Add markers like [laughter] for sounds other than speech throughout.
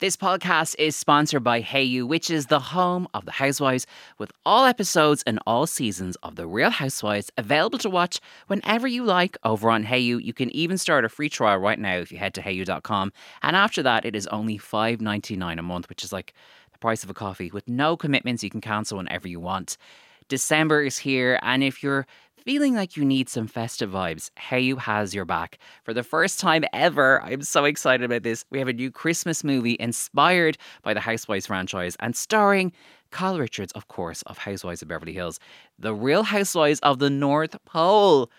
This podcast is sponsored by Hayu, which is the home of the Housewives, with all episodes and all seasons of The Real Housewives available to watch whenever you like over on Hayu. You can even start a free trial right now if you head to hayu.com. And after that, it is only $5.99 a month, which is like the price of a coffee with no commitments. You can cancel whenever you want. December is here, and if you're feeling like you need some festive vibes, Hayu has your back. For the first time ever, I'm so excited about this. We have a new Christmas movie inspired by the Housewives franchise and starring Kyle Richards, of course, of Housewives of Beverly Hills, the real Housewives of the North Pole.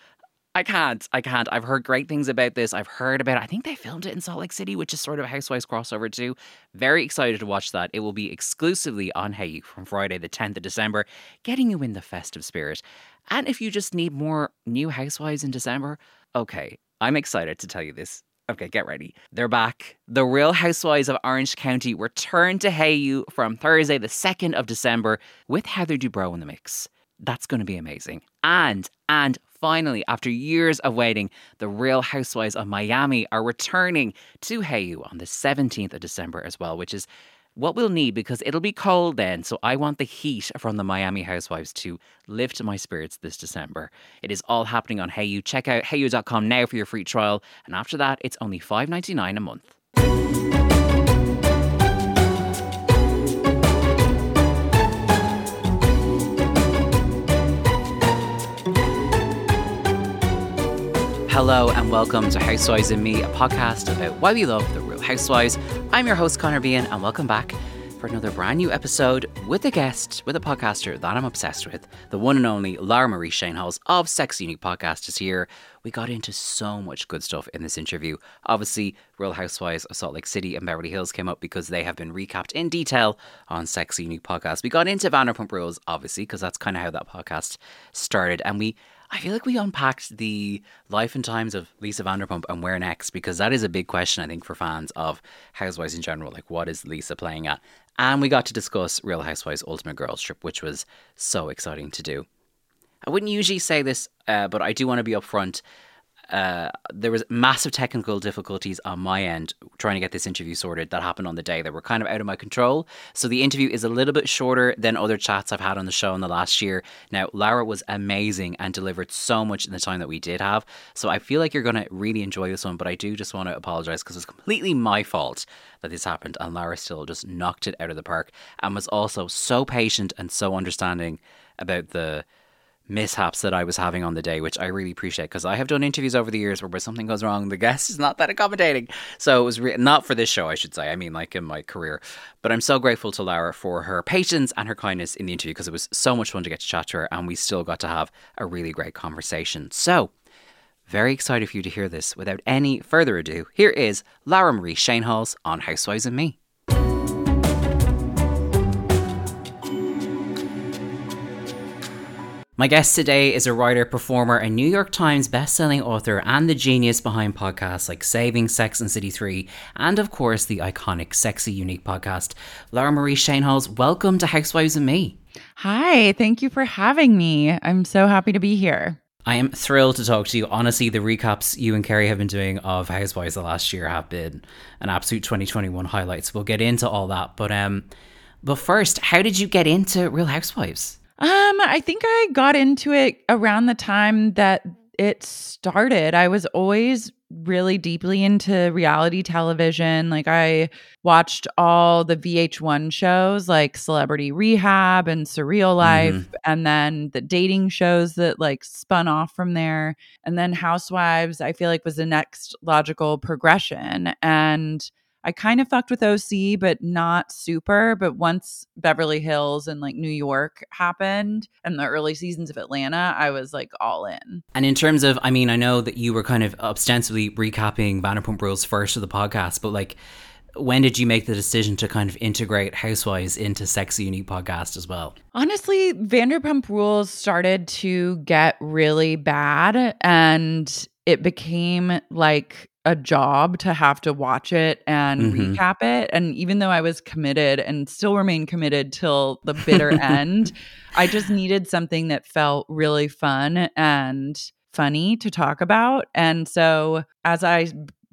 I can't. I can't. I've heard great things about this. I've heard about it. I think they filmed it in Salt Lake City, which is sort of a Housewives crossover too. Very excited to watch that. It will be exclusively on Hey from Friday, the 10th of December, getting you in the festive spirit. And if you just need more new Housewives in December, okay, I'm excited to tell you this. Okay, get ready. They're back. The Real Housewives of Orange County return to Hayu from Thursday, the 2nd of December, with Heather Dubrow in the mix. That's going to be amazing. And, and finally, after years of waiting, the Real Housewives of Miami are returning to Hayu on the 17th of December as well, which is what we'll need because it'll be cold then. So I want the heat from the Miami Housewives to lift my spirits this December. It is all happening on Hayu. Check out hayu.com now for your free trial. And after that, it's only $5.99 a month. Hello and welcome to Housewives and Me, a podcast about why we love the real housewives. I'm your host, Connor Bean, and welcome back for another brand new episode with a guest, with a podcaster that I'm obsessed with. The one and only Lara Marie Schoenhals of Sex Unique Podcast is here. We got into so much good stuff in this interview. Obviously, Real Housewives of Salt Lake City and Beverly Hills came up because they have been recapped in detail on Sex Unique Podcast. We got into Vanderpump Rules, obviously, because that's kind of how that podcast started. And we I feel like we unpacked the life and times of Lisa Vanderpump and where next because that is a big question I think for fans of Housewives in general. Like, what is Lisa playing at? And we got to discuss Real Housewives Ultimate Girls Trip, which was so exciting to do. I wouldn't usually say this, uh, but I do want to be upfront uh, there was massive technical difficulties on my end trying to get this interview sorted that happened on the day that were kind of out of my control. So the interview is a little bit shorter than other chats I've had on the show in the last year. Now, Lara was amazing and delivered so much in the time that we did have. So I feel like you're going to really enjoy this one, but I do just want to apologize because it's completely my fault that this happened. And Lara still just knocked it out of the park and was also so patient and so understanding about the mishaps that I was having on the day, which I really appreciate because I have done interviews over the years where, where something goes wrong, the guest is not that accommodating. So it was re- not for this show, I should say. I mean, like in my career. But I'm so grateful to Lara for her patience and her kindness in the interview because it was so much fun to get to chat to her and we still got to have a really great conversation. So, very excited for you to hear this. Without any further ado, here is Lara Marie Schoenhals on Housewives and Me. My guest today is a writer, performer, a New York Times bestselling author, and the genius behind podcasts like Saving Sex and City 3, and of course the iconic Sexy Unique podcast. Lara Marie Schoenhals, welcome to Housewives and Me. Hi, thank you for having me. I'm so happy to be here. I am thrilled to talk to you. Honestly, the recaps you and Carrie have been doing of Housewives the last year have been an absolute 2021 highlights. We'll get into all that, but um, but first, how did you get into Real Housewives? Um, I think I got into it around the time that it started. I was always really deeply into reality television. Like I watched all the VH1 shows like Celebrity Rehab and Surreal Life mm-hmm. and then the dating shows that like spun off from there and then Housewives I feel like was the next logical progression and I kind of fucked with OC, but not super. But once Beverly Hills and like New York happened and the early seasons of Atlanta, I was like all in. And in terms of, I mean, I know that you were kind of ostensibly recapping Vanderpump Rules first of the podcast, but like, when did you make the decision to kind of integrate Housewives into Sexy Unique podcast as well? Honestly, Vanderpump Rules started to get really bad and it became like a job to have to watch it and mm-hmm. recap it. And even though I was committed and still remain committed till the bitter end, [laughs] I just needed something that felt really fun and funny to talk about. And so as I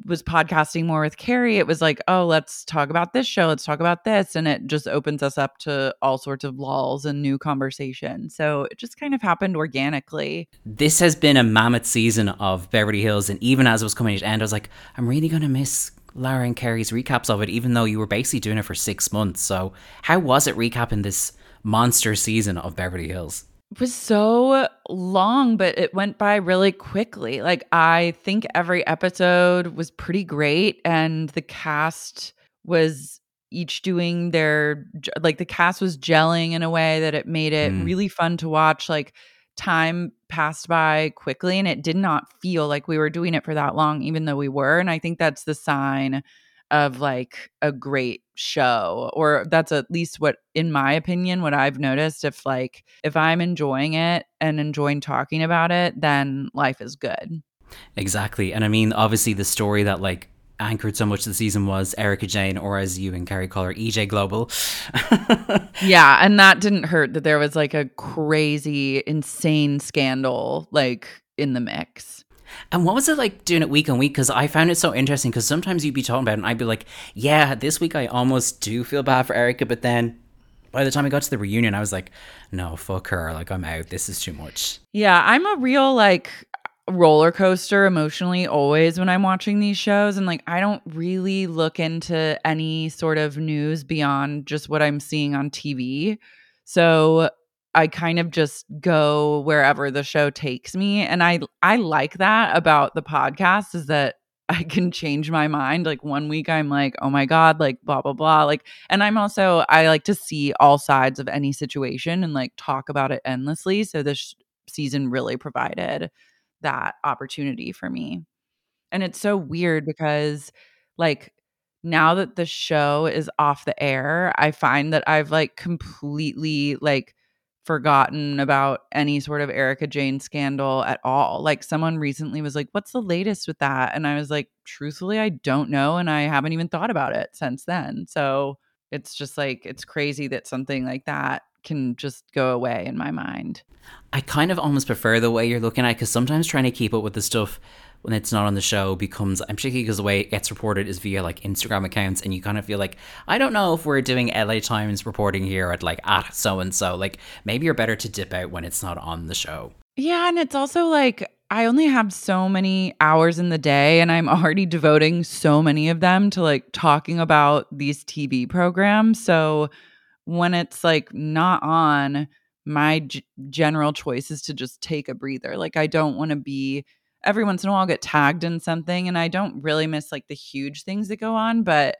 was podcasting more with Carrie, it was like, oh, let's talk about this show, let's talk about this. And it just opens us up to all sorts of lulls and new conversation. So it just kind of happened organically. This has been a mammoth season of Beverly Hills. And even as it was coming to end, I was like, I'm really going to miss Lara and Carrie's recaps of it, even though you were basically doing it for six months. So how was it recapping this monster season of Beverly Hills? Was so long, but it went by really quickly. Like, I think every episode was pretty great, and the cast was each doing their, like, the cast was gelling in a way that it made it mm. really fun to watch. Like, time passed by quickly, and it did not feel like we were doing it for that long, even though we were. And I think that's the sign of like a great show or that's at least what in my opinion what i've noticed if like if i'm enjoying it and enjoying talking about it then life is good exactly and i mean obviously the story that like anchored so much of the season was Erika Jayne, or as you and Carrie call her, EJ Global. [laughs] yeah, and that didn't hurt that there was like a crazy, insane scandal like in the mix. And what was it like doing it week on week? Because I found it so interesting. Because sometimes you'd be talking about it, and I'd be like, "Yeah, this week I almost do feel bad for Erika," but then by the time I got to the reunion, I was like, "No, fuck her! Like I'm out. This is too much." Yeah, I'm a real like roller coaster emotionally always when I'm watching these shows and like I don't really look into any sort of news beyond just what I'm seeing on TV. So I kind of just go wherever the show takes me and I I like that about the podcast is that [laughs] I can change my mind like one week I'm like oh my god like blah blah blah like and I'm also I like to see all sides of any situation and like talk about it endlessly so this season really provided that opportunity for me. And it's so weird because like now that the show is off the air, I find that I've like completely like forgotten about any sort of Erika Jayne scandal at all. Like someone recently was like, "What's the latest with that?" And I was like, "Truthfully, I don't know and I haven't even thought about it since then." So, it's just like it's crazy that something like that can just go away in my mind. I kind of almost prefer the way you're looking at it because sometimes trying to keep up with the stuff when it's not on the show becomes I'm particularly because the way it gets reported is via like Instagram accounts and you kind of feel like I don't know if we're doing LA Times reporting here at like at so and so like maybe you're better to dip out when it's not on the show. Yeah, and it's also like I only have so many hours in the day and I'm already devoting so many of them to like talking about these TV programs. So when it's like not on, my g- general choice is to just take a breather. Like I don't want to be every once in a while I'll get tagged in something and I don't really miss like the huge things that go on, but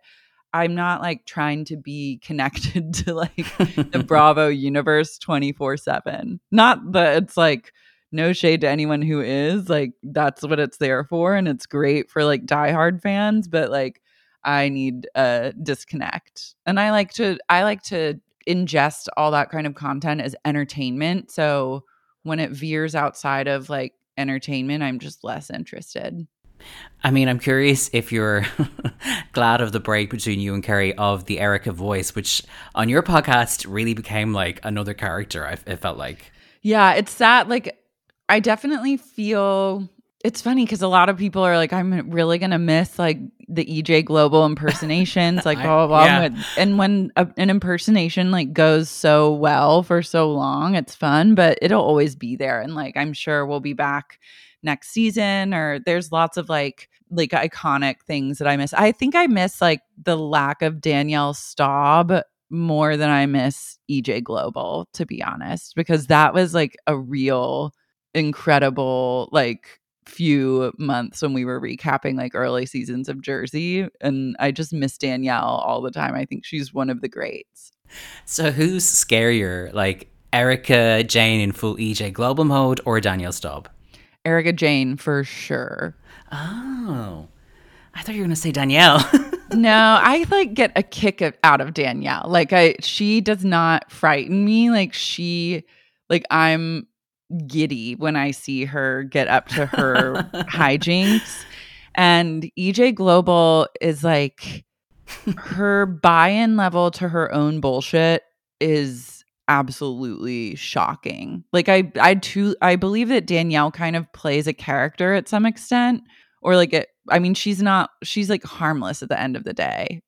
I'm not like trying to be [laughs] connected to like the [laughs] Bravo universe 24/7. Not that it's like no shade to anyone who is, like that's what it's there for and it's great for like diehard fans, but like I need a disconnect. And I like to I like to ingest all that kind of content as entertainment. So when it veers outside of like entertainment, I'm just less interested. I mean, I'm curious if you're [laughs] glad of the break between you and Carrie of the Erika voice, which on your podcast really became like another character. I, it felt like. Yeah, it's that like I definitely feel it's funny because a lot of people are like, I'm really gonna miss like the EJ Global impersonations, [laughs] like blah blah blah. Yeah. And when a, an impersonation like goes so well for so long, it's fun, but it'll always be there. And like, I'm sure we'll be back next season. Or there's lots of like like iconic things that I miss. I think I miss like the lack of Danielle Staub more than I miss EJ Global, to be honest, because that was like a real incredible like few months when we were recapping like early seasons of Jersey. And I just miss Danielle all the time. I think she's one of the greats. So who's scarier, like Erika Jayne in full EJ Global mode or Danielle Staub? Erika Jayne for sure. Oh. I thought you were gonna say Danielle. [laughs] no, I like get a kick out of Danielle. Like I she does not frighten me. Like she like I'm giddy when I see her get up to her [laughs] hijinks. And EJ Global is like her buy in level to her own bullshit is absolutely shocking. Like I I too I believe that Danielle kind of plays a character at some extent or like it I mean, she's not, she's like harmless at the end of the day,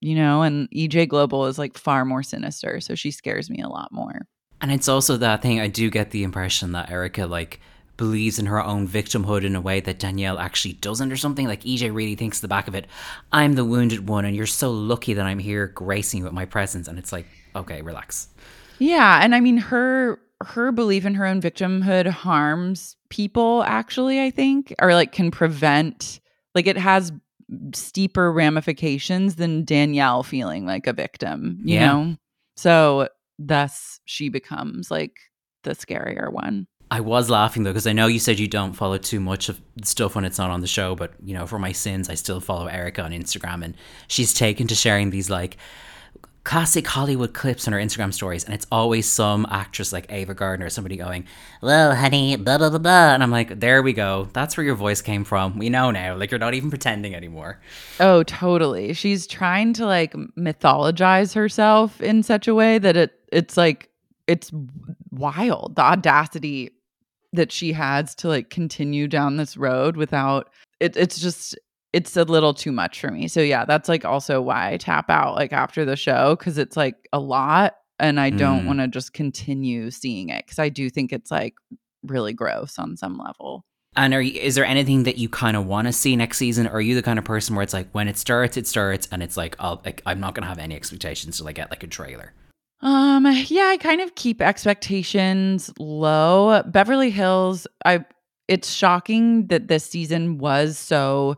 you know, and EJ Global is like far more sinister. So she scares me a lot more. And it's also that thing, I do get the impression that Erika like, believes in her own victimhood in a way that Danielle actually doesn't or something. Like EJ really thinks the back of it, I'm the wounded one and you're so lucky that I'm here gracing you with my presence. And it's like, okay, relax. Yeah. And I mean her her belief in her own victimhood harms people actually, I think, or like can prevent like it has steeper ramifications than Danielle feeling like a victim, you Yeah. know? So thus she becomes like the scarier one. I was laughing though because I know you said you don't follow too much of stuff when it's not on the show, but you know, for my sins, I still follow Erika on Instagram, and she's taken to sharing these like classic Hollywood clips on her Instagram stories, and it's always some actress like Ava Gardner or somebody going, "Well, honey, blah blah blah blah," and I'm like, "There we go. That's where your voice came from. We know now. Like you're not even pretending anymore." Oh, totally. She's trying to like mythologize herself in such a way that it it's like it's wild. The audacity that she has to like continue down this road without it it's just it's a little too much for me. So yeah, that's like also why I tap out like after the show cuz it's like a lot and I don't Mm. want to just continue seeing it cuz I do think it's like really gross on some level. And are you, is there anything that you kind of want to see next season? Or are you the kind of person where it's like when it starts, it starts, and it's like I'll like I'm not gonna have any expectations till I get like a trailer. Um, yeah, I kind of keep expectations low. Beverly Hills, I it's shocking that this season was so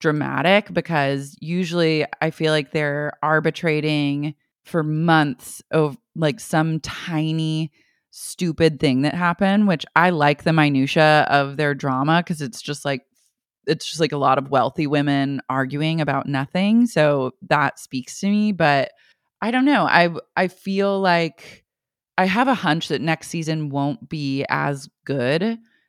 dramatic because usually I feel like they're arbitrating for months of like some tiny stupid thing that happened, which I like the minutia of their drama because it's just like it's just like a lot of wealthy women arguing about nothing. So that speaks to me, but I don't know. I I feel like I have a hunch that next season won't be as good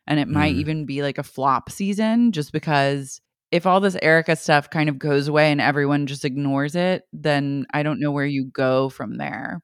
and it might Mm. even be like a flop season just because if all this Erika stuff kind of goes away and everyone just ignores it, then I don't know where you go from there.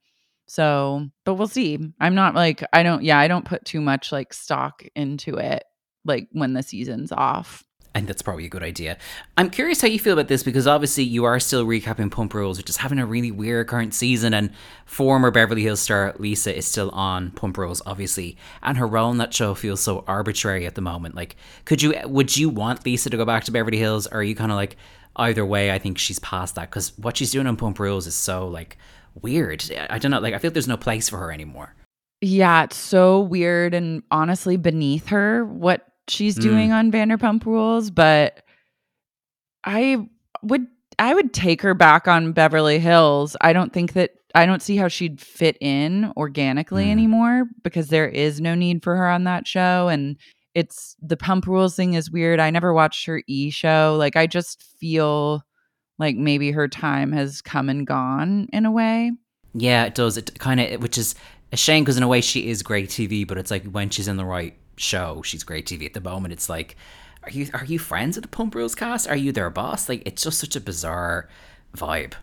So, but we'll see. I'm not like I don't yeah, I don't put too much like stock into it like when the season's off. And that's probably a good idea. I'm curious how you feel about this because obviously you are still recapping Pump Rules, which is having a really weird current season. And former Beverly Hills star Lisa is still on Pump Rules, obviously, and her role in that show feels so arbitrary at the moment. Like, could you would you want Lisa to go back to Beverly Hills, or are you kind of like either way? I think she's past that because what she's doing on Pump Rules is so like weird. I don't know. Like, I feel there's no place for her anymore. Yeah, it's so weird and honestly beneath her what she's Mm. doing on Vanderpump Rules, but I would I would take her back on Beverly Hills. I don't think that I don't see how she'd fit in organically Mm. anymore because there is no need for her on that show and it's the pump rules thing is weird. I never watched her E show. Like I just feel like maybe her time has come and gone in a way. Yeah, it does. It kind of, which is a shame because in a way she is great TV, but it's like when she's in the right show, she's great TV. At the moment, it's like, are you are you friends with the Pump Rules cast? Are you their boss? Like, it's just such a bizarre vibe.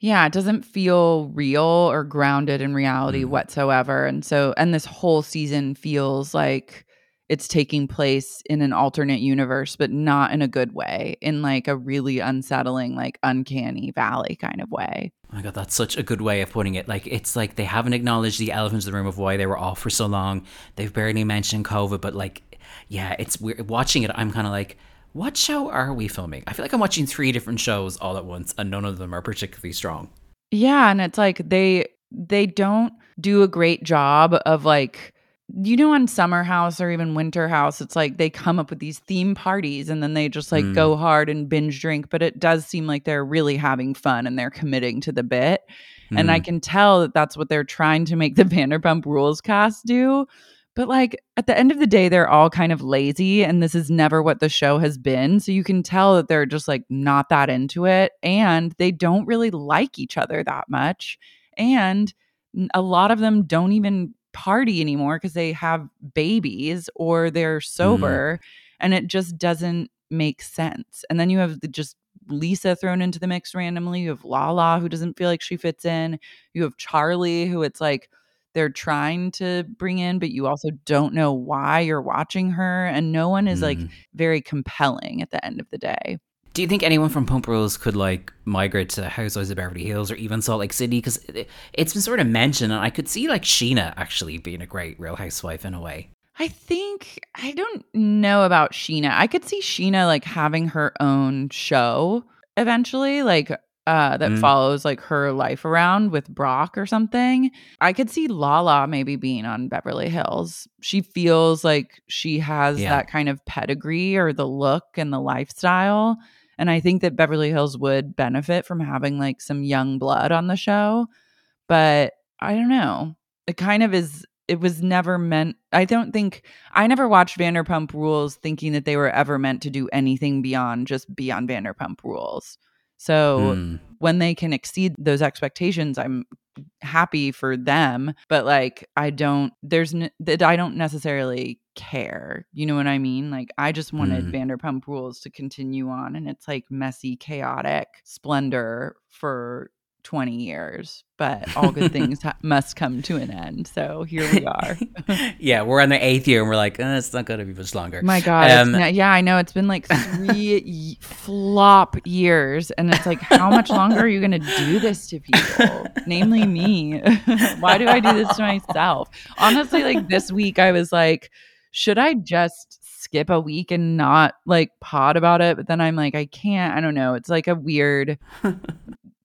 Yeah, it doesn't feel real or grounded in reality mm. whatsoever. And so, and this whole season feels like it's taking place in an alternate universe, but not in a good way, in like a really unsettling, like uncanny valley kind of way. Oh my god, that's such a good way of putting it. Like, it's like they haven't acknowledged the elephants in the room of why they were off for so long. They've barely mentioned COVID, but like, yeah, it's weird. Watching it, I'm kind of like. What show are we filming? I feel like I'm watching three different shows all at once, and none of them are particularly strong. Yeah, and it's like they they don't do a great job of like you know on Summer House or even Winter House, it's like they come up with these theme parties and then they just like Mm. go hard and binge drink, but it does seem like they're really having fun and they're committing to the bit. And I Mm. can tell that that's what they're trying to make the [laughs] Vanderpump Rules cast do. But like at the end of the day, they're all kind of lazy, and this is never what the show has been. So you can tell that they're just like not that into it, and they don't really like each other that much. And a lot of them don't even party anymore because they have babies or they're sober, and it just doesn't make sense. And then you have the, just Lisa thrown into the mix randomly. You have Lala, who doesn't feel like she fits in. You have Charli, who it's like they're trying to bring in, but you also don't know why you're watching her. And no one is like Mm. very compelling at the end of the day. Do you think anyone from Pump Rules could like migrate to Housewives of Beverly Hills or even Salt Lake City? Because it, it's been sort of mentioned, and I could see like Scheana actually being a great Real Housewife in a way. I think I don't know about Scheana. I could see Scheana like having her own show eventually, like uh that Mm. follows like her life around with Brock or something. I could see Lala maybe being on Beverly Hills. She feels like she has Yeah. that kind of pedigree or the look and the lifestyle. And I think that Beverly Hills would benefit from having like some young blood on the show. But I don't know. It kind of is it was never meant I don't think I never watched Vanderpump Rules thinking that they were ever meant to do anything beyond just be on Vanderpump Rules. So Hmm. when they can exceed those expectations, I'm happy for them. But like, I don't, there's n- that I don't necessarily care. You know what I mean? Like, I just wanted Mm. Vanderpump Rules to continue on, and it's like messy, chaotic splendor for 20 years. But all good [laughs] things ha- must come to an end. So here we are. [laughs] yeah, we're on the eighth year, and we're like, uh, it's not going to be much longer. My God. Um, not- yeah, I know. It's been like three flop years. And it's like, how much longer are you going to do this to people? Namely me. [laughs] Why do I do this to myself? Honestly, like this week, I was like, should I just skip a week and not like pod about it? But then I'm like, I can't. I don't know. It's like a weird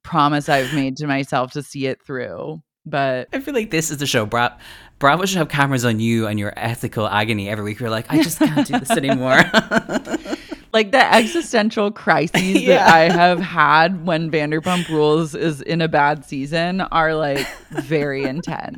promise I've made to myself to see it through. But I feel like this is the show. Bra- Bravo should have cameras on you and your ethical agony every week. You're like, I just can't do this anymore. [laughs] like the existential crises Yeah. that I have had when Vanderpump Rules is in a bad season are like very intense.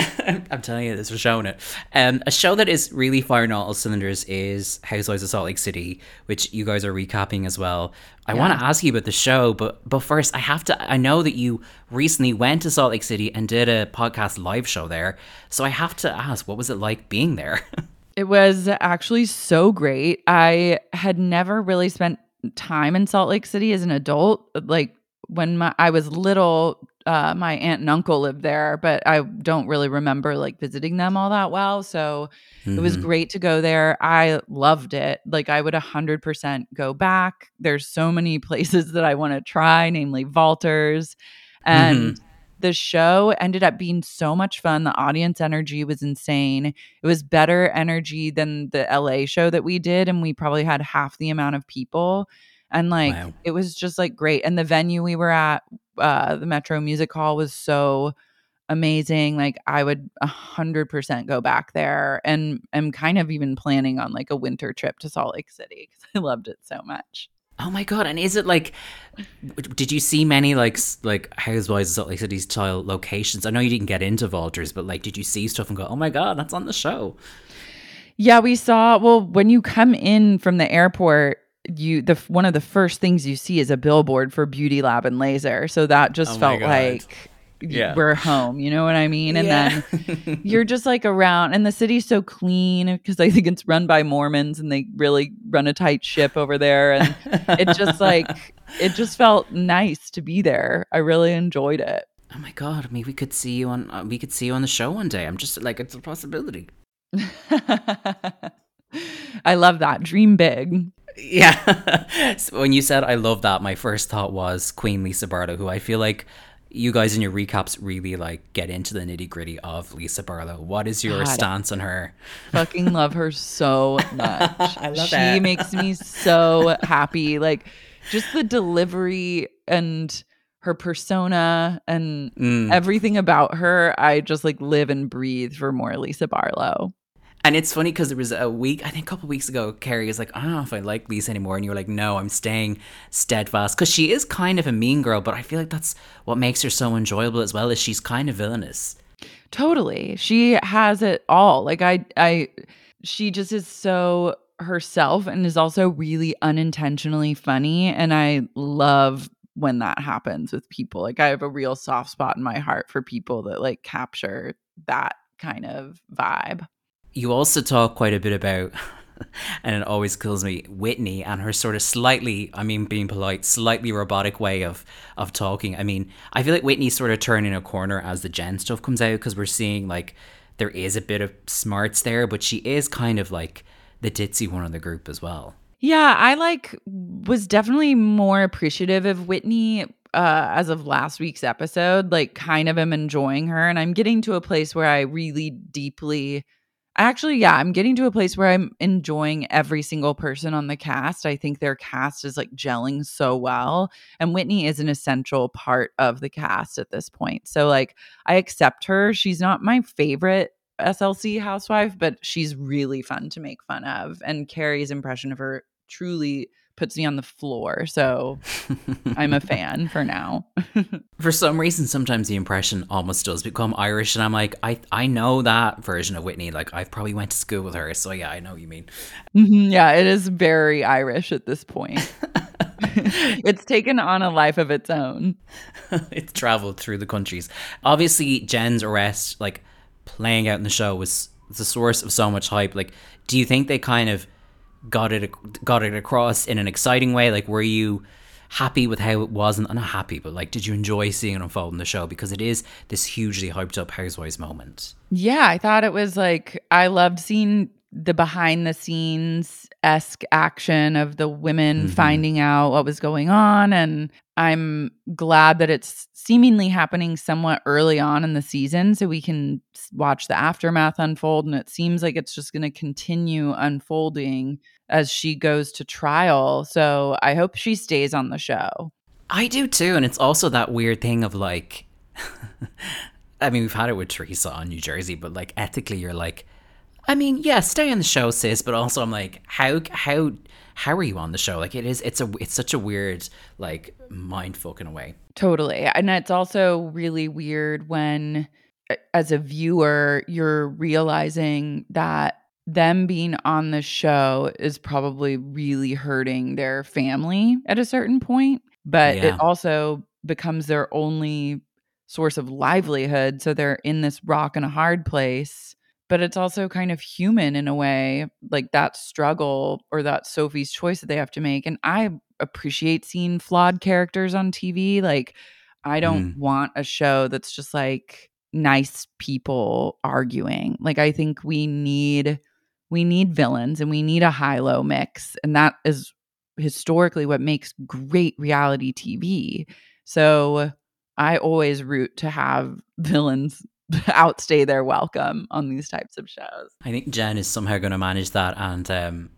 [laughs] I'm telling you, this was showing it. Um, a show that is really firing on all cylinders is Housewives of Salt Lake City, which you guys are recapping as well. I want to ask you about the show, but but first, I have to. I know that you recently went to Salt Lake City and did a podcast live show there, so I have to ask, what was it like being there? [laughs] It was actually so great. I had never really spent time in Salt Lake City as an adult. Like when my, I was little, uh, my aunt and uncle lived there, but I don't really remember like visiting them all that well. So it was Mhm. great to go there. I loved it. Like I would 100% go back. There's so many [laughs] places that I want to try, namely Valter's. And the show ended up being so much fun. The audience energy was insane. It was better energy than the LA show that we did and we probably had half the amount of people. And like Wow. it was just like great. And the venue we were at, uh, the Metro Music Hall was so amazing. Like I would a hundred percent go back there and I'm kind of even planning on like a winter trip to Salt Lake City because I loved it so much. Oh my god! And is it like? Did you see many like like Housewives of Salt Lake City style locations? I know you didn't get into Valter's, but like, did you see stuff and go, "Oh my god, that's on the show"? Yeah, we saw. Well, when you come in from the airport, you the one of the first things you see is a billboard for Beauty Lab and Laser. So that just Oh felt like Yeah. we're home. You know what I mean? And Yeah. then [laughs] you're just like around, and the city's so clean because I think it's run by Mormons, and they really run a tight ship over there. And it just like [laughs] it just felt nice to be there. I really enjoyed it. Oh my god! I mean, we could see you on uh, we could see you on the show one day. I'm just like, it's a possibility. [laughs] I love that. Dream big. Yeah. [laughs] so when you said I love that, my first thought was Queen Lisa Barlow, who I feel like you guys in your recaps really like get into the nitty gritty of Lisa Barlow. What is your God. stance on her? fucking love her so [laughs] much. I love that. she makes me so happy. Like just the delivery and her persona and Mm. everything about her. I just like live and breathe for more Lisa Barlow. And it's funny because there was a week, I think a couple weeks ago, Carrie was like, I don't know if I like Lisa anymore. And you were like, no, I'm staying steadfast. Because she is kind of a mean girl, but I feel like that's what makes her so enjoyable as well, is she's kind of villainous. Totally. She has it all. Like I I she just is so herself and is also really unintentionally funny and I love when that happens with people. Like I have a real soft spot in my heart for people that like capture that kind of vibe. You also talk quite a bit about [laughs] and it always kills me. Whitney and her sort of slightly, I mean, being polite, slightly robotic way of of talking. I mean, I feel like Whitney's sort of turning a corner as the Jen stuff comes out because we're seeing like there is a bit of smarts there, but she is kind of like the ditzy one of the group as well. Yeah, I like was definitely more appreciative of Whitney uh as of last week's episode. Like kind of am enjoying her and I'm getting to a place where I really deeply Actually, yeah, I'm getting to a place where I'm enjoying every single person on the cast. I think their cast is like gelling so well. And Whitney is an essential part of the cast at this point. So, like, I accept her. She's not my favorite SLC housewife, but she's really fun to make fun of. And Carrie's impression of her truly puts me on the floor. So I'm a [laughs] fan for now. [laughs] for some reason, sometimes the impression almost does become Irish, and I'm like, I I know that version of Whitney. Like I've probably went to school with her, so yeah, I know what you mean. Mm-hmm, yeah, it is very Irish at this point. [laughs] it's taken on a life of its own. it's traveled through the countries. Obviously, Jen's arrest, like playing out in the show, was the source of so much hype. Like, do you think they kind of got it got it across in an exciting way? Like, were you happy with how it was? And not happy, but like, did you enjoy seeing it unfold in the show? Because it is this hugely hyped up Housewives moment. Yeah, I thought it was like I loved seeing the behind the scenes esque action of the women mm-hmm. finding out what was going on. And I'm glad that it's seemingly happening somewhat early on in the season so we can watch the aftermath unfold. And it seems like it's just going to continue unfolding as she goes to trial. So I hope she stays on the show. I do too. And it's also that weird thing of like, [laughs] I mean, we've had it with Teresa on New Jersey, but like ethically, you're like, I mean, yeah, stay on the show, sis. But also, I'm like, how how how are you on the show? Like, it is. It's a. It's such a weird like mind fucking way. Totally, and it's also really weird when, as a viewer, you're realizing that them being on the show is probably really hurting their family at a certain point. But yeah. it also becomes their only source of livelihood. So they're in this rock and a hard place but it's also kind of human in a way, like that struggle or that Sophie's choice that they have to make. And I appreciate seeing flawed characters on TV. Like, I don't mm. want a show that's just like nice people arguing. Like, I think we need we need villains and we need a high low mix, and that is historically what makes great reality TV. So I always root to have [laughs] villains [laughs] outstay their welcome on these types of shows. I think Jen is somehow going to manage that. And um,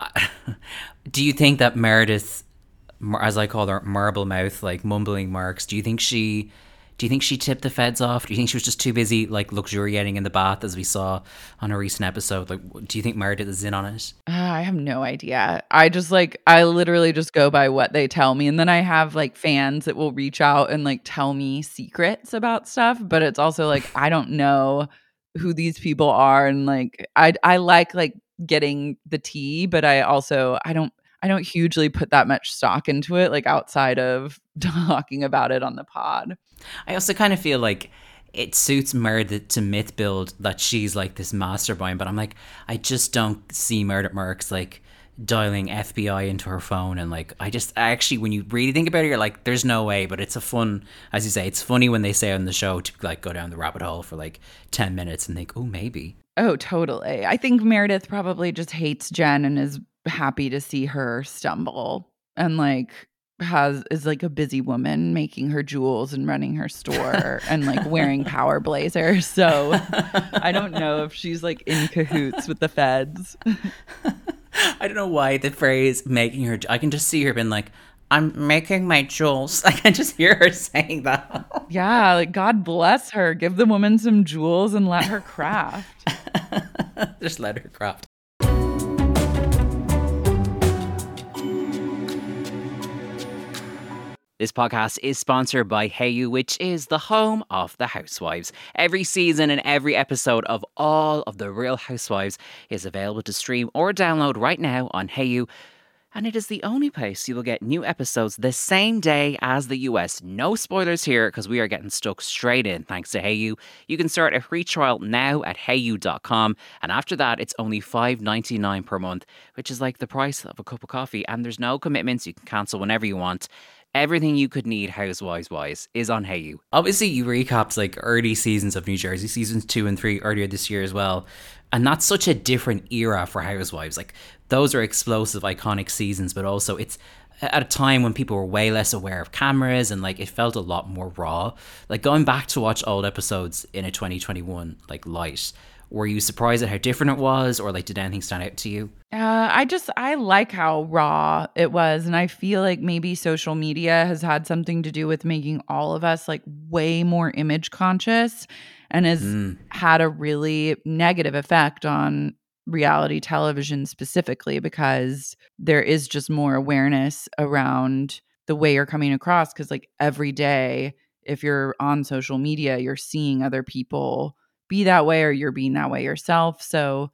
[laughs] do you think that Meredith, as I call her, marble mouth, like mumbling marks, do you think she do you think she tipped the feds off? Do you think she was just too busy like luxuriating in the bath as we saw on a recent episode? Like, do you think Meredith is in on it? Uh, I have no idea. I just like I literally just go by what they tell me, and then I have like fans that will reach out and like tell me secrets about stuff. But it's also like I don't know who these people are, and like I I like like getting the tea, but I also I don't I don't hugely put that much stock into it, like outside of [laughs] talking about it on the pod. I also kind of feel like it suits Meredith to myth build that she's like this mastermind, but I'm like, I just don't see Meredith Marks like dialing FBI into her phone and like I just actually when you really think about it, you're like, there's no way, but it's a fun as you say, it's funny when they say on the show to like go down the rabbit hole for like ten minutes and think, oh maybe. Oh, totally. I think Meredith probably just hates Jen and is happy to see her stumble and like has is like a busy woman making her jewels and running her store and like wearing power blazers. So I don't know if she's like in cahoots with the feds. I don't know why the phrase making her I can just see her being like I'm making my jewels. [laughs] I can just hear her saying that. yeah, like God bless her. Give the woman some jewels and let her craft. [laughs] just let her craft. This podcast is sponsored by Hayu, which is the home of the Housewives. Every season and every episode of all of the Real Housewives is available to stream or download right now on Hayu. and it is the only place you will get new episodes the same day as the US. No spoilers here because we are getting stuck straight in thanks to Hayu. You can start a free trial now at hayu.com, and after that, it's only $5.99 per month, which is like the price of a cup of coffee, and there's no commitments. You can cancel whenever you want. Everything you could need housewives wise is on Hayu. Obviously, you recapped like early seasons of New Jersey, seasons two and three earlier this year as well. And that's such a different era for housewives. Like those are explosive, iconic seasons, but also it's at a time when people were way less aware of cameras and like it felt a lot more raw. Like going back to watch old episodes in a 2021 like light, were you surprised at how different it was or like did anything stand out to you? Uh, I just I like how raw it was and I feel like maybe social media has had something to do with making all of us like way more image conscious and has mm. had a really negative effect on reality television specifically because there is just more awareness around the way you're coming across because like every day if you're on social media you're seeing other people be that way or you're being that way yourself. So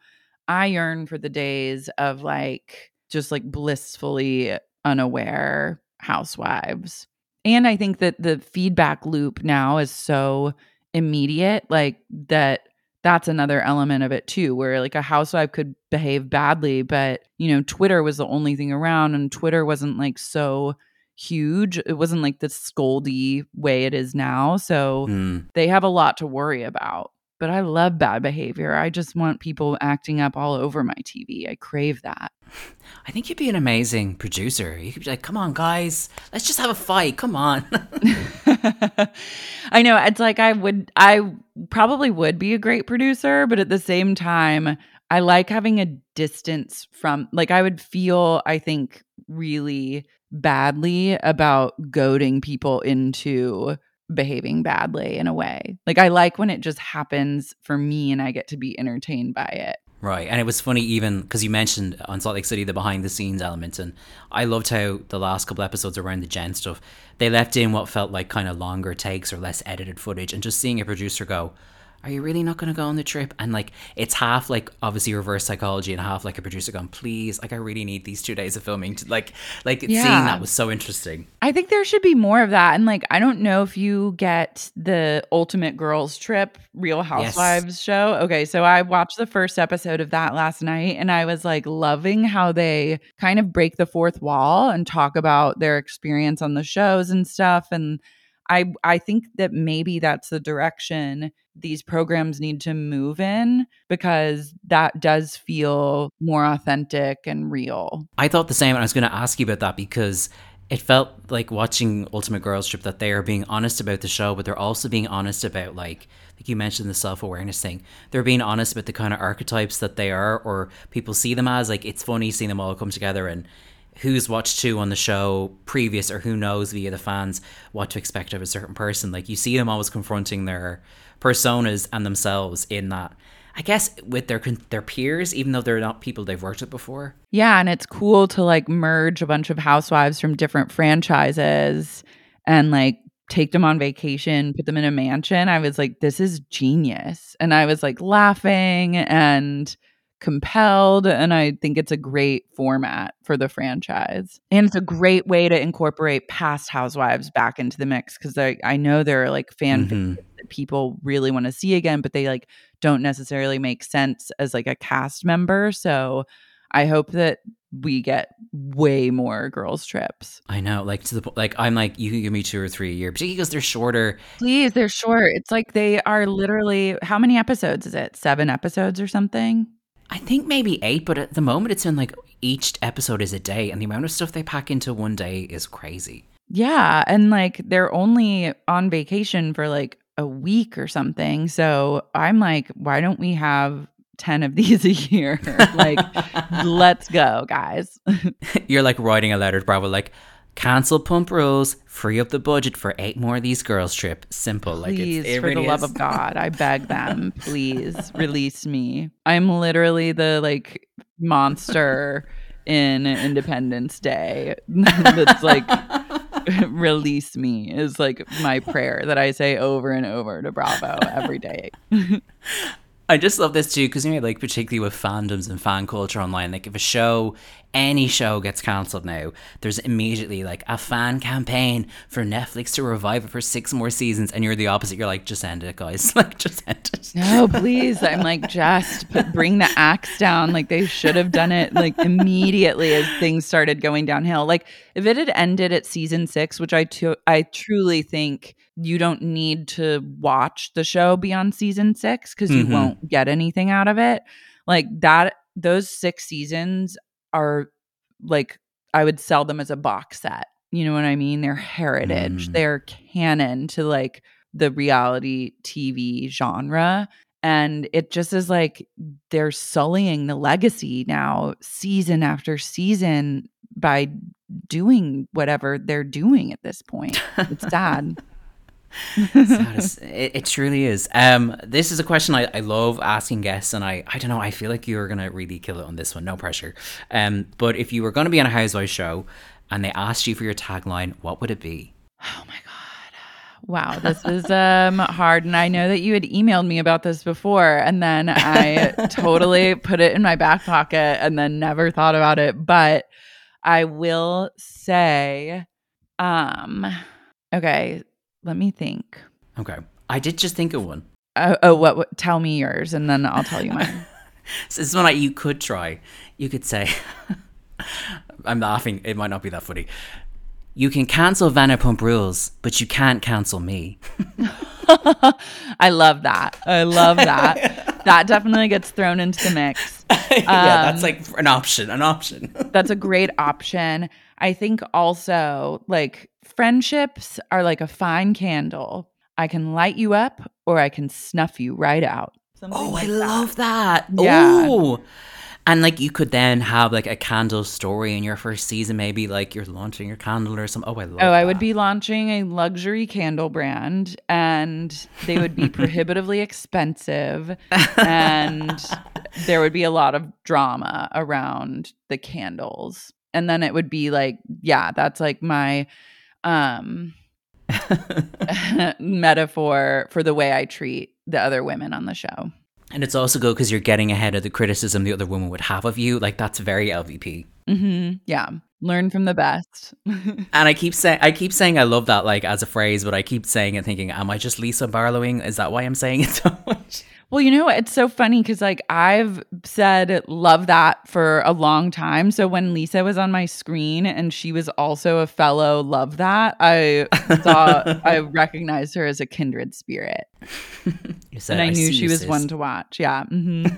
i yearn for the days of like just like blissfully unaware housewives. And i think that the feedback loop now is so immediate like that that's another element of it too where like a housewife could behave badly but you know twitter was the only thing around and twitter wasn't like so huge. It wasn't like the scoldy way it is now. So mm. they have a lot to worry about but i love bad behavior i just want people acting up all over my tv i crave that I think you'd be an amazing producer. You could be like, come on, guys, let's just have a fight. Come on. [laughs] [laughs] I know. It's like I would, I probably would be a great producer, but at the same time, I like having a distance from, like, I would feel, I think, really badly about goading people into behaving badly in a way. Like, I like when it just happens for me and I get to be entertained by it. Right. And it was funny, even because you mentioned on Salt Lake City the behind the scenes element. And I loved how the last couple episodes around the Jen stuff, they left in what felt like kind of longer takes or less edited footage. And just seeing a producer go, are you really not going to go on the trip? And like, it's half like obviously reverse psychology and half like a producer going, please, like, I really need these two days of filming to like, like yeah. seeing that was so interesting. I think there should be more of that. And like, I don't know if you get the Ultimate Girls Trip Real Housewives yes. show. Okay. So I watched the first episode of that last night and I was like loving how they kind of break the fourth wall and talk about their experience on the shows and stuff. And I I think that maybe that's the direction these programs need to move in because that does feel more authentic and real. I thought the same and I was going to ask you about that because it felt like watching Ultimate Girls Trip that they are being honest about the show, but they're also being honest about like like you mentioned the self awareness thing. They're being honest about the kind of archetypes that they are, or people see them as. Like it's funny seeing them all come together and who's watched two on the show previous or who knows via the fans what to expect of a certain person. Like you see them always confronting their personas and themselves in that. I guess with their their peers, even though they're not people they've worked with before. Yeah, and it's cool to like merge a bunch of housewives from different franchises and like take them on vacation, put them in a mansion. I was like, this is genius, and I was like laughing and compelled and i think it's a great format for the franchise and it's a great way to incorporate past housewives back into the mix because I, I know there are like fan mm-hmm. that people really want to see again but they like don't necessarily make sense as like a cast member so i hope that we get way more girls trips. I know, like to the point, like I'm like you can give me two or three a year, particularly because they're shorter. Please, they're short. It's like they are literally how many episodes is it? Seven episodes or something? I think maybe eight, but at the moment it's in like each episode is a day, and the amount of stuff they pack into one day is crazy. Yeah. And like they're only on vacation for like a week or something. So I'm like, why don't we have 10 of [laughs] these a year? like, [laughs] let's go, guys. [laughs] You're like writing a letter to Bravo, like, cancel pump rules, free up the budget for eight more of these girls trip. Simple, please, like it's, it for the love of God, I beg them, [laughs] please release me. I'm literally the like monster in Independence Day. [laughs] That's like [laughs] release me is like my prayer that I say over and over to Bravo every day. I just love this too because you know, like particularly with fandoms and fan culture online, like if a show any show gets cancelled now, there's immediately like a fan campaign for Netflix to revive it for six more seasons, and you're the opposite. You're like, just end it, guys. [laughs] like, just end it. No, please. I'm like, just put, bring the axe down. Like they should have done it like immediately as things started going downhill. Like if it had ended at season six, which I to- I truly think you don't need to watch the show beyond season six because you Mhm. won't get anything out of it. Like that, those six seasons are like I would sell them as a box set. You know what I mean? They're heritage. Mm. They're canon to like the reality TV genre. And it just is like they're sullying the legacy now, season after season, by doing whatever they're doing at this point. It's [laughs] sad. It, it truly is. Um, this is a question I, I love asking guests, and I, I don't know. I feel like you're gonna really kill it on this one. No pressure. Um, but if you were gonna be on a Housewives show and they asked you for your tagline, what would it be? Oh my god. Wow, this is um hard and I know that you had emailed me about this before and then I [laughs] totally put it in my back pocket and then never thought about it, but I will say um okay, let me think. Okay, I did just think of one. Oh, oh what, what tell me yours and then I'll tell you mine. [laughs] So this is one that you could try. You could say, [laughs] I'm laughing. It might not be that funny. You can cancel Vanderpump Rules, but you can't cancel me. [laughs] I love that. I love that. that definitely gets thrown into the mix. yeah, that's Um, like an option. An option. That's a great option. I think also like friendships are like a fine candle. I can light you up or I can snuff you right out. Something Oh, I that. love that. Yeah. Oh. And like you could then have like a candle story in your first season, maybe like you're launching your candle or something. Oh, I love Oh, I would be launching a luxury candle brand and they would be [laughs] prohibitively expensive [laughs] and there would be a lot of drama around the candles. And then it would be like, yeah, that's like my um [laughs] metaphor for the way I treat the other women on the show. And it's also good because you're getting ahead of the criticism the other woman would have of you. Like that's very LVP. hmm Yeah. Learn from the best. [laughs] And I keep saying, I keep saying, I love that like as a phrase, but I keep saying and thinking, am I just Lisa Barlowing? Is that why I'm saying it so [laughs] much? Well, you know, it's so funny because like I've said love that for a long time. So when Lisa was on my screen and she was also a fellow love that, I [laughs] saw, I recognized her as a kindred spirit. You said, And I, knew she was sis." one to watch. Yeah. hmm [laughs]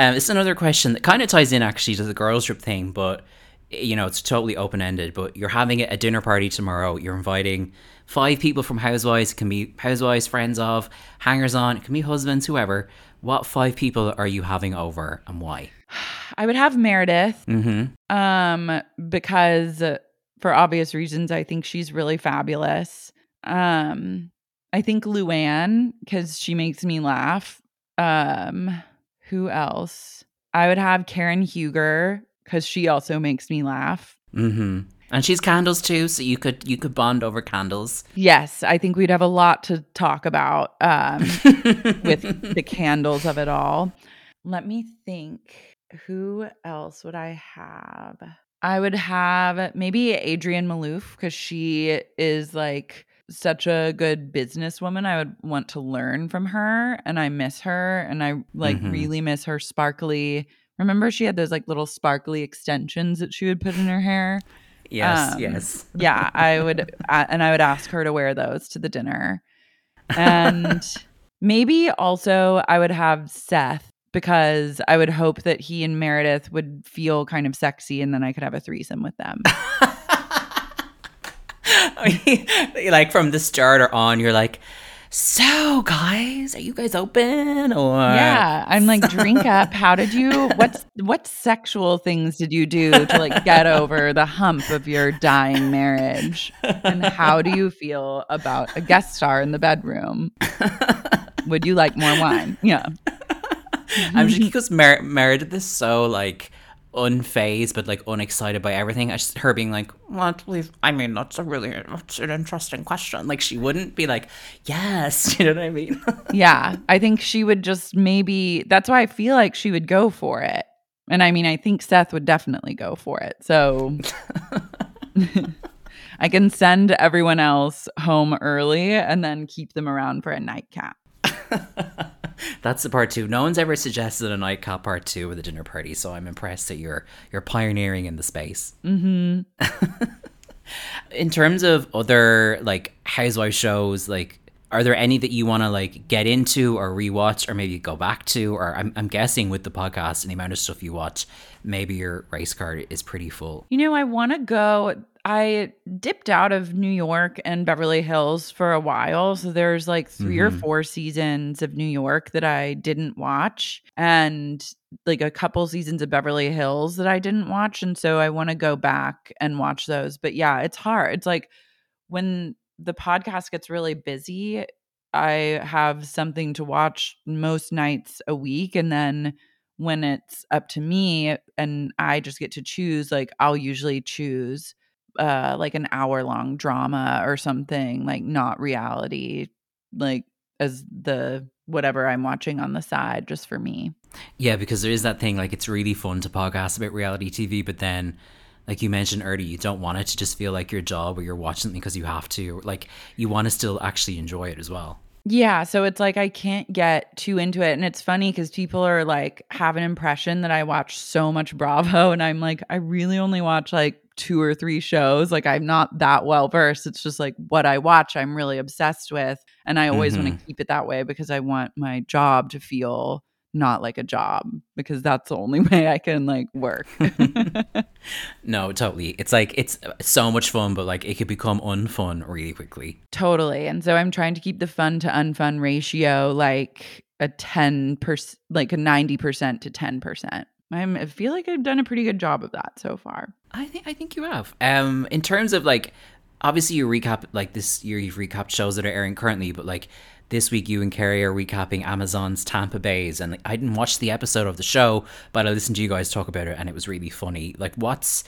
Um, it's another question that kind of ties in actually to the girls trip thing, but you know it's totally open ended. But you're having a dinner party tomorrow. You're inviting five people from Housewives. It can be Housewives, friends of, hangers on. It can be husbands, whoever. What five people are you having over and why? [sighs] I would have Meredith. Mm-hmm. um because uh, for obvious reasons i think she's really fabulous um i think luann because she makes me laugh um who else i would have karen huger because she also makes me laugh Mm-hmm. And she's candles too, so you could you could bond over candles. yes i think we'd have a lot to talk about um [laughs] with the candles of it all let me think who else would i have i would have maybe adrienne maloof because she is like such a good businesswoman i would want to learn from her and i miss her and i like Mhm. really miss her sparkly remember she had those like little sparkly extensions that she would put in her hair Yes, Um, yes. yeah i would uh, and i would ask her to wear those to the dinner and [laughs] maybe also i would have seth because i would hope that he and meredith would feel kind of sexy and then i could have a threesome with them [laughs] like from the start or on, you're like, so guys, are you guys open or yeah i'm like drink [laughs] up. How did you what's what sexual things did you do to like get over the hump of your dying marriage? And how do you feel about a guest star in the bedroom? Would you like more wine? Yeah. [laughs] I'm just because Mer- Meredith is so like unfazed but like unexcited by everything. I just her being like, "What? We've, I mean, that's a really that's an interesting question." Like she wouldn't be like, "Yes," [laughs] you know what I mean? [laughs] Yeah, I think she would just maybe that's why I feel like she would go for it. And I mean, I think Seth would definitely go for it. So [laughs] I can send everyone else home early and then keep them around for a nightcap. That's the part two. No one's ever suggested a nightcap part two with a dinner party, so I'm impressed that you're you're pioneering in the space. Mm-hmm. in terms of other like housewife shows, like are there any that you want to like get into or rewatch or maybe go back to? Or I'm, I'm guessing with the podcast and the amount of stuff you watch, maybe your race card is pretty full. You know, I want to go. I dipped out of New York and Beverly Hills for a while. So there's like 3 mm-hmm. or four seasons of New York that I didn't watch and like a couple seasons of Beverly Hills that I didn't watch. And so I want to go back and watch those. But yeah, it's hard. It's like when the podcast gets really busy, I have something to watch most nights a week. And then when it's up to me and I just get to choose, like I'll usually choose uh like an hour long drama or something, like not reality, like as the whatever I'm watching on the side just for me. Yeah, because there is that thing like it's really fun to podcast about reality TV, but then like you mentioned earlier, you don't want it to just feel like your job or you're watching it because you have to. Like you want to still actually enjoy it as well. Yeah, so it's like I can't get too into it. And it's funny because people are like have an impression that I watch so much Bravo. And I'm like, I really only watch like two or three shows. Like I'm not that well versed. It's just like what I watch, I'm really obsessed with. And I always mm-hmm. want to keep it that way because I want my job to feel not like a job because that's the only [laughs] way I can like work. [laughs] no, totally. It's like it's so much fun, but like it could become unfun really quickly. Totally. And so I'm trying to keep the fun to unfun ratio like a 10%, like a 90% to 10%. I'm, I feel like I've done a pretty good job of that so far. I think I think you have. Um, in terms of like, obviously you recap like this year you've recapped shows that are airing currently, but like this week you and Carrie are recapping Amazon's Tampa Baes, and I didn't watch the episode of the show, but I listened to you guys talk about it, and it was really funny. Like, what's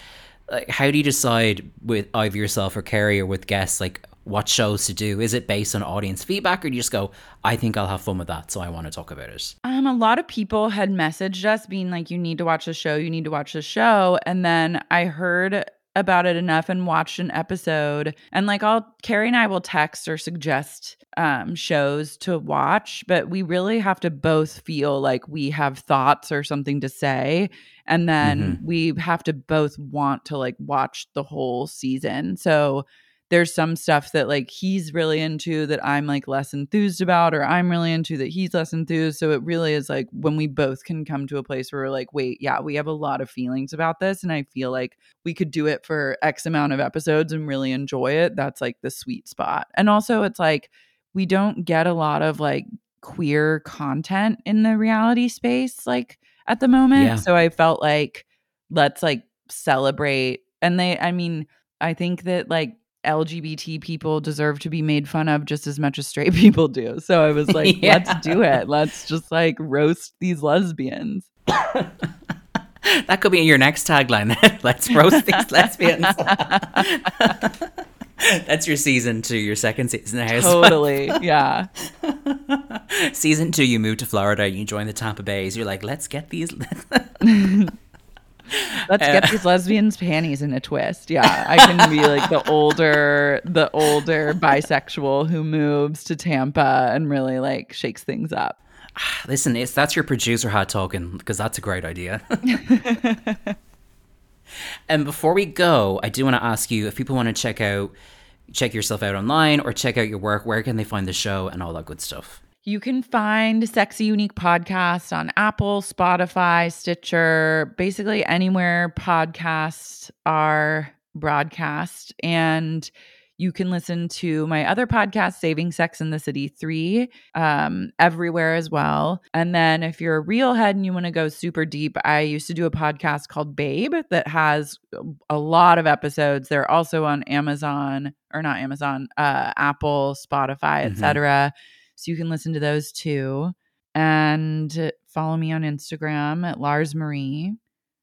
like, how do you decide with either yourself or Carrie or with guests, like what shows to do? Is it based on audience feedback, or do you just go, I think I'll have fun with that, so I want to talk about it? Um, a lot of people had messaged us being like, "You need to watch the show. You need to watch the show," and then I heard about it enough and watched an episode and like I'll Carrie and I will text or suggest um shows to watch but we really have to both feel like we have thoughts or something to say and then mm-hmm. we have to both want to like watch the whole season so there's some stuff that like he's really into that I'm like less enthused about, or I'm really into that he's less enthused. So it really is like when we both can come to a place where we're like, wait, yeah, we have a lot of feelings about this. And I feel like we could do it for X amount of episodes and really enjoy it. That's like the sweet spot. And also, it's like we don't get a lot of like queer content in the reality space like at the moment. Yeah. So I felt like let's like celebrate. And they, I mean, I think that like LGBT people deserve to be made fun of just as much as straight [laughs] people do. So I was like, [laughs] yeah. let's do it. Let's just like roast these lesbians. [laughs] that could be your next tagline. let's roast these lesbians. That's your season two, your second season. Totally, yeah. season two, you move to Florida, you join the Tampa Baes. You're like, let's get these. Let's get these lesbians' panties in a twist. Yeah, I can be like the [laughs] older, the older bisexual who moves to Tampa and really like shakes things up. [sighs] Listen, it's that's your producer hat talking because that's a great idea. [laughs] and before we go, I do want to ask you if people want to check out, check yourself out online or check out your work. Where can they find the show and all that good stuff? You can find Sexy Unique Podcast on Apple, Spotify, Stitcher, basically anywhere podcasts are broadcast. And you can listen to my other podcast, Saving Sex in the City 3, um, everywhere as well. And then if you're a real head and you want to go super deep, I used to do a podcast called Babe that has a lot of episodes. They're also on Amazon or not Amazon, uh, Apple, Spotify, etc. So you can listen to those too. And follow me on Instagram at Lars Marie.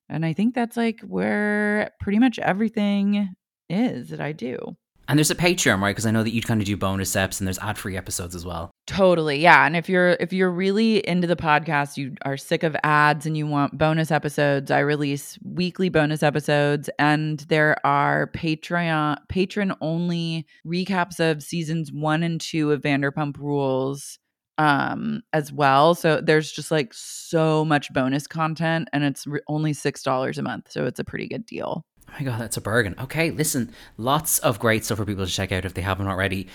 And I think that's like where pretty much everything is that I do. And there's a Patreon, right? Because I know that you kind of do bonus eps and there's ad free episodes as well. Totally. Yeah. And if you're if you're really into the podcast, you are sick of ads and you want bonus episodes, I release weekly bonus episodes and there are Patreon patron only recaps of seasons 1 and 2 of Vanderpump Rules um as well. So there's just like so much bonus content and it's re- only $6 a month. So it's a pretty good deal. Oh my god, that's a bargain. Okay, listen, lots of great stuff for people to check out if they haven't already.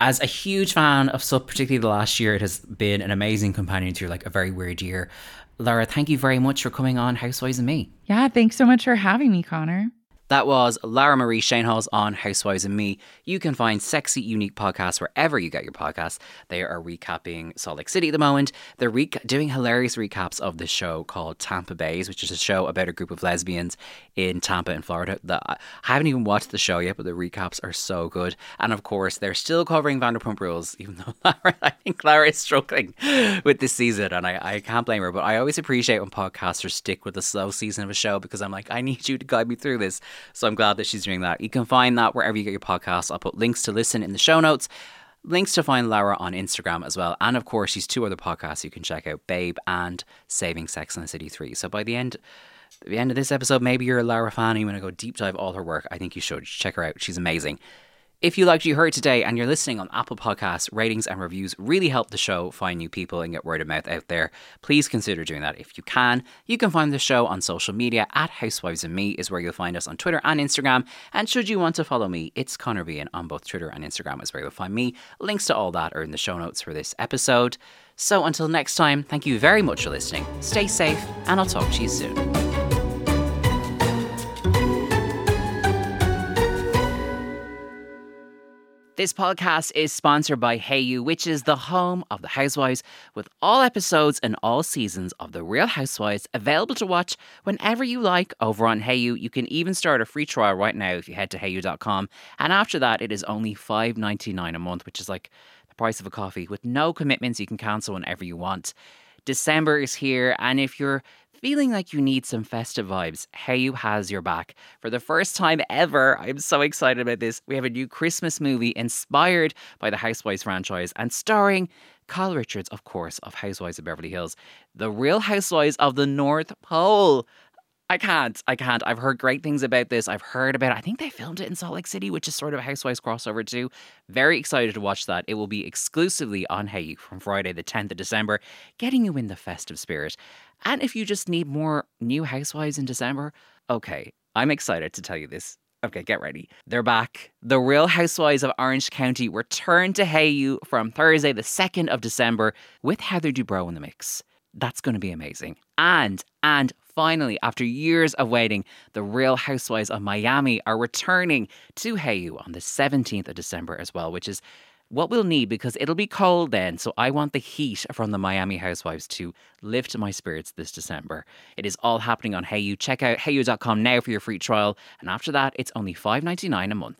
As a huge fan of Sup, particularly the last year, it has been an amazing companion to like a very weird year. Laura, thank you very much for coming on Housewives and Me. Yeah, thanks so much for having me, Connor. That was Lara Marie Schoenhals on Housewives and Me. You can find sexy, unique podcasts wherever you get your podcasts. They are recapping Salt Lake City at the moment. They're re- doing hilarious recaps of the show called Tampa Baes, which is a show about a group of lesbians in Tampa in Florida. The, I haven't even watched the show yet, but the recaps are so good. And of course, they're still covering Vanderpump Rules, [laughs] even though Lara, I think Lara is struggling with this season, and I, I can't blame her. But I always appreciate when podcasters stick with the slow season of a show because I'm like, I need you to guide me through this. So I'm glad that she's doing that. You can find that wherever you get your podcasts. I'll put links to listen in the show notes. Links to find Laura on Instagram as well. And of course, she's two other podcasts you can check out Babe and Saving Sex and the City 3. So by the end the end of this episode, maybe you're a Laura fan and you want to go deep dive all her work. I think you should check her out. She's amazing. If you liked what you heard today and you're listening on Apple Podcasts, ratings and reviews really help the show find new people and get word of mouth out there. Please consider doing that if you can. You can find the show on social media at Housewives and Me is where you'll find us on Twitter and Instagram. And should you want to follow me, it's Connor Bean on both Twitter and Instagram is where you'll find me. Links to all that are in the show notes for this episode. So until next time, thank you very much for listening. Stay safe, and I'll talk to you soon. This podcast is sponsored by Hayu, which is the home of the Housewives, with all episodes and all seasons of The Real Housewives available to watch whenever you like over on Hayu. You can even start a free trial right now if you head to hayu.com. And after that, it is only $5.99 a month, which is like the price of a coffee, with no commitments. You can cancel whenever you want. December is here, and if you're feeling like you need some festive vibes, Hayu has your back. For the first time ever, I'm so excited about this. We have a new Christmas movie inspired by the Housewives franchise and starring Kyle Richards, of course, of Housewives of Beverly Hills, the real Housewives of the North Pole. I can't. I can't. I've heard great things about this. I've heard about it. I think they filmed it in Salt Lake City, which is sort of a Housewives crossover too. Very excited to watch that. It will be exclusively on Hey from Friday, the 10th of December, getting you in the festive spirit. And if you just need more new Housewives in December, okay, I'm excited to tell you this. Okay, get ready. They're back. The Real Housewives of Orange County return to Hey from Thursday, the 2nd of December, with Heather Dubrow in the mix. That's going to be amazing. And, and finally, after years of waiting, the Real Housewives of Miami are returning to Hayu on the 17th of December as well, which is what we'll need because it'll be cold then. So I want the heat from the Miami Housewives to lift my spirits this December. It is all happening on Hayu. Check out hayu.com now for your free trial. And after that, it's only $5.99 a month.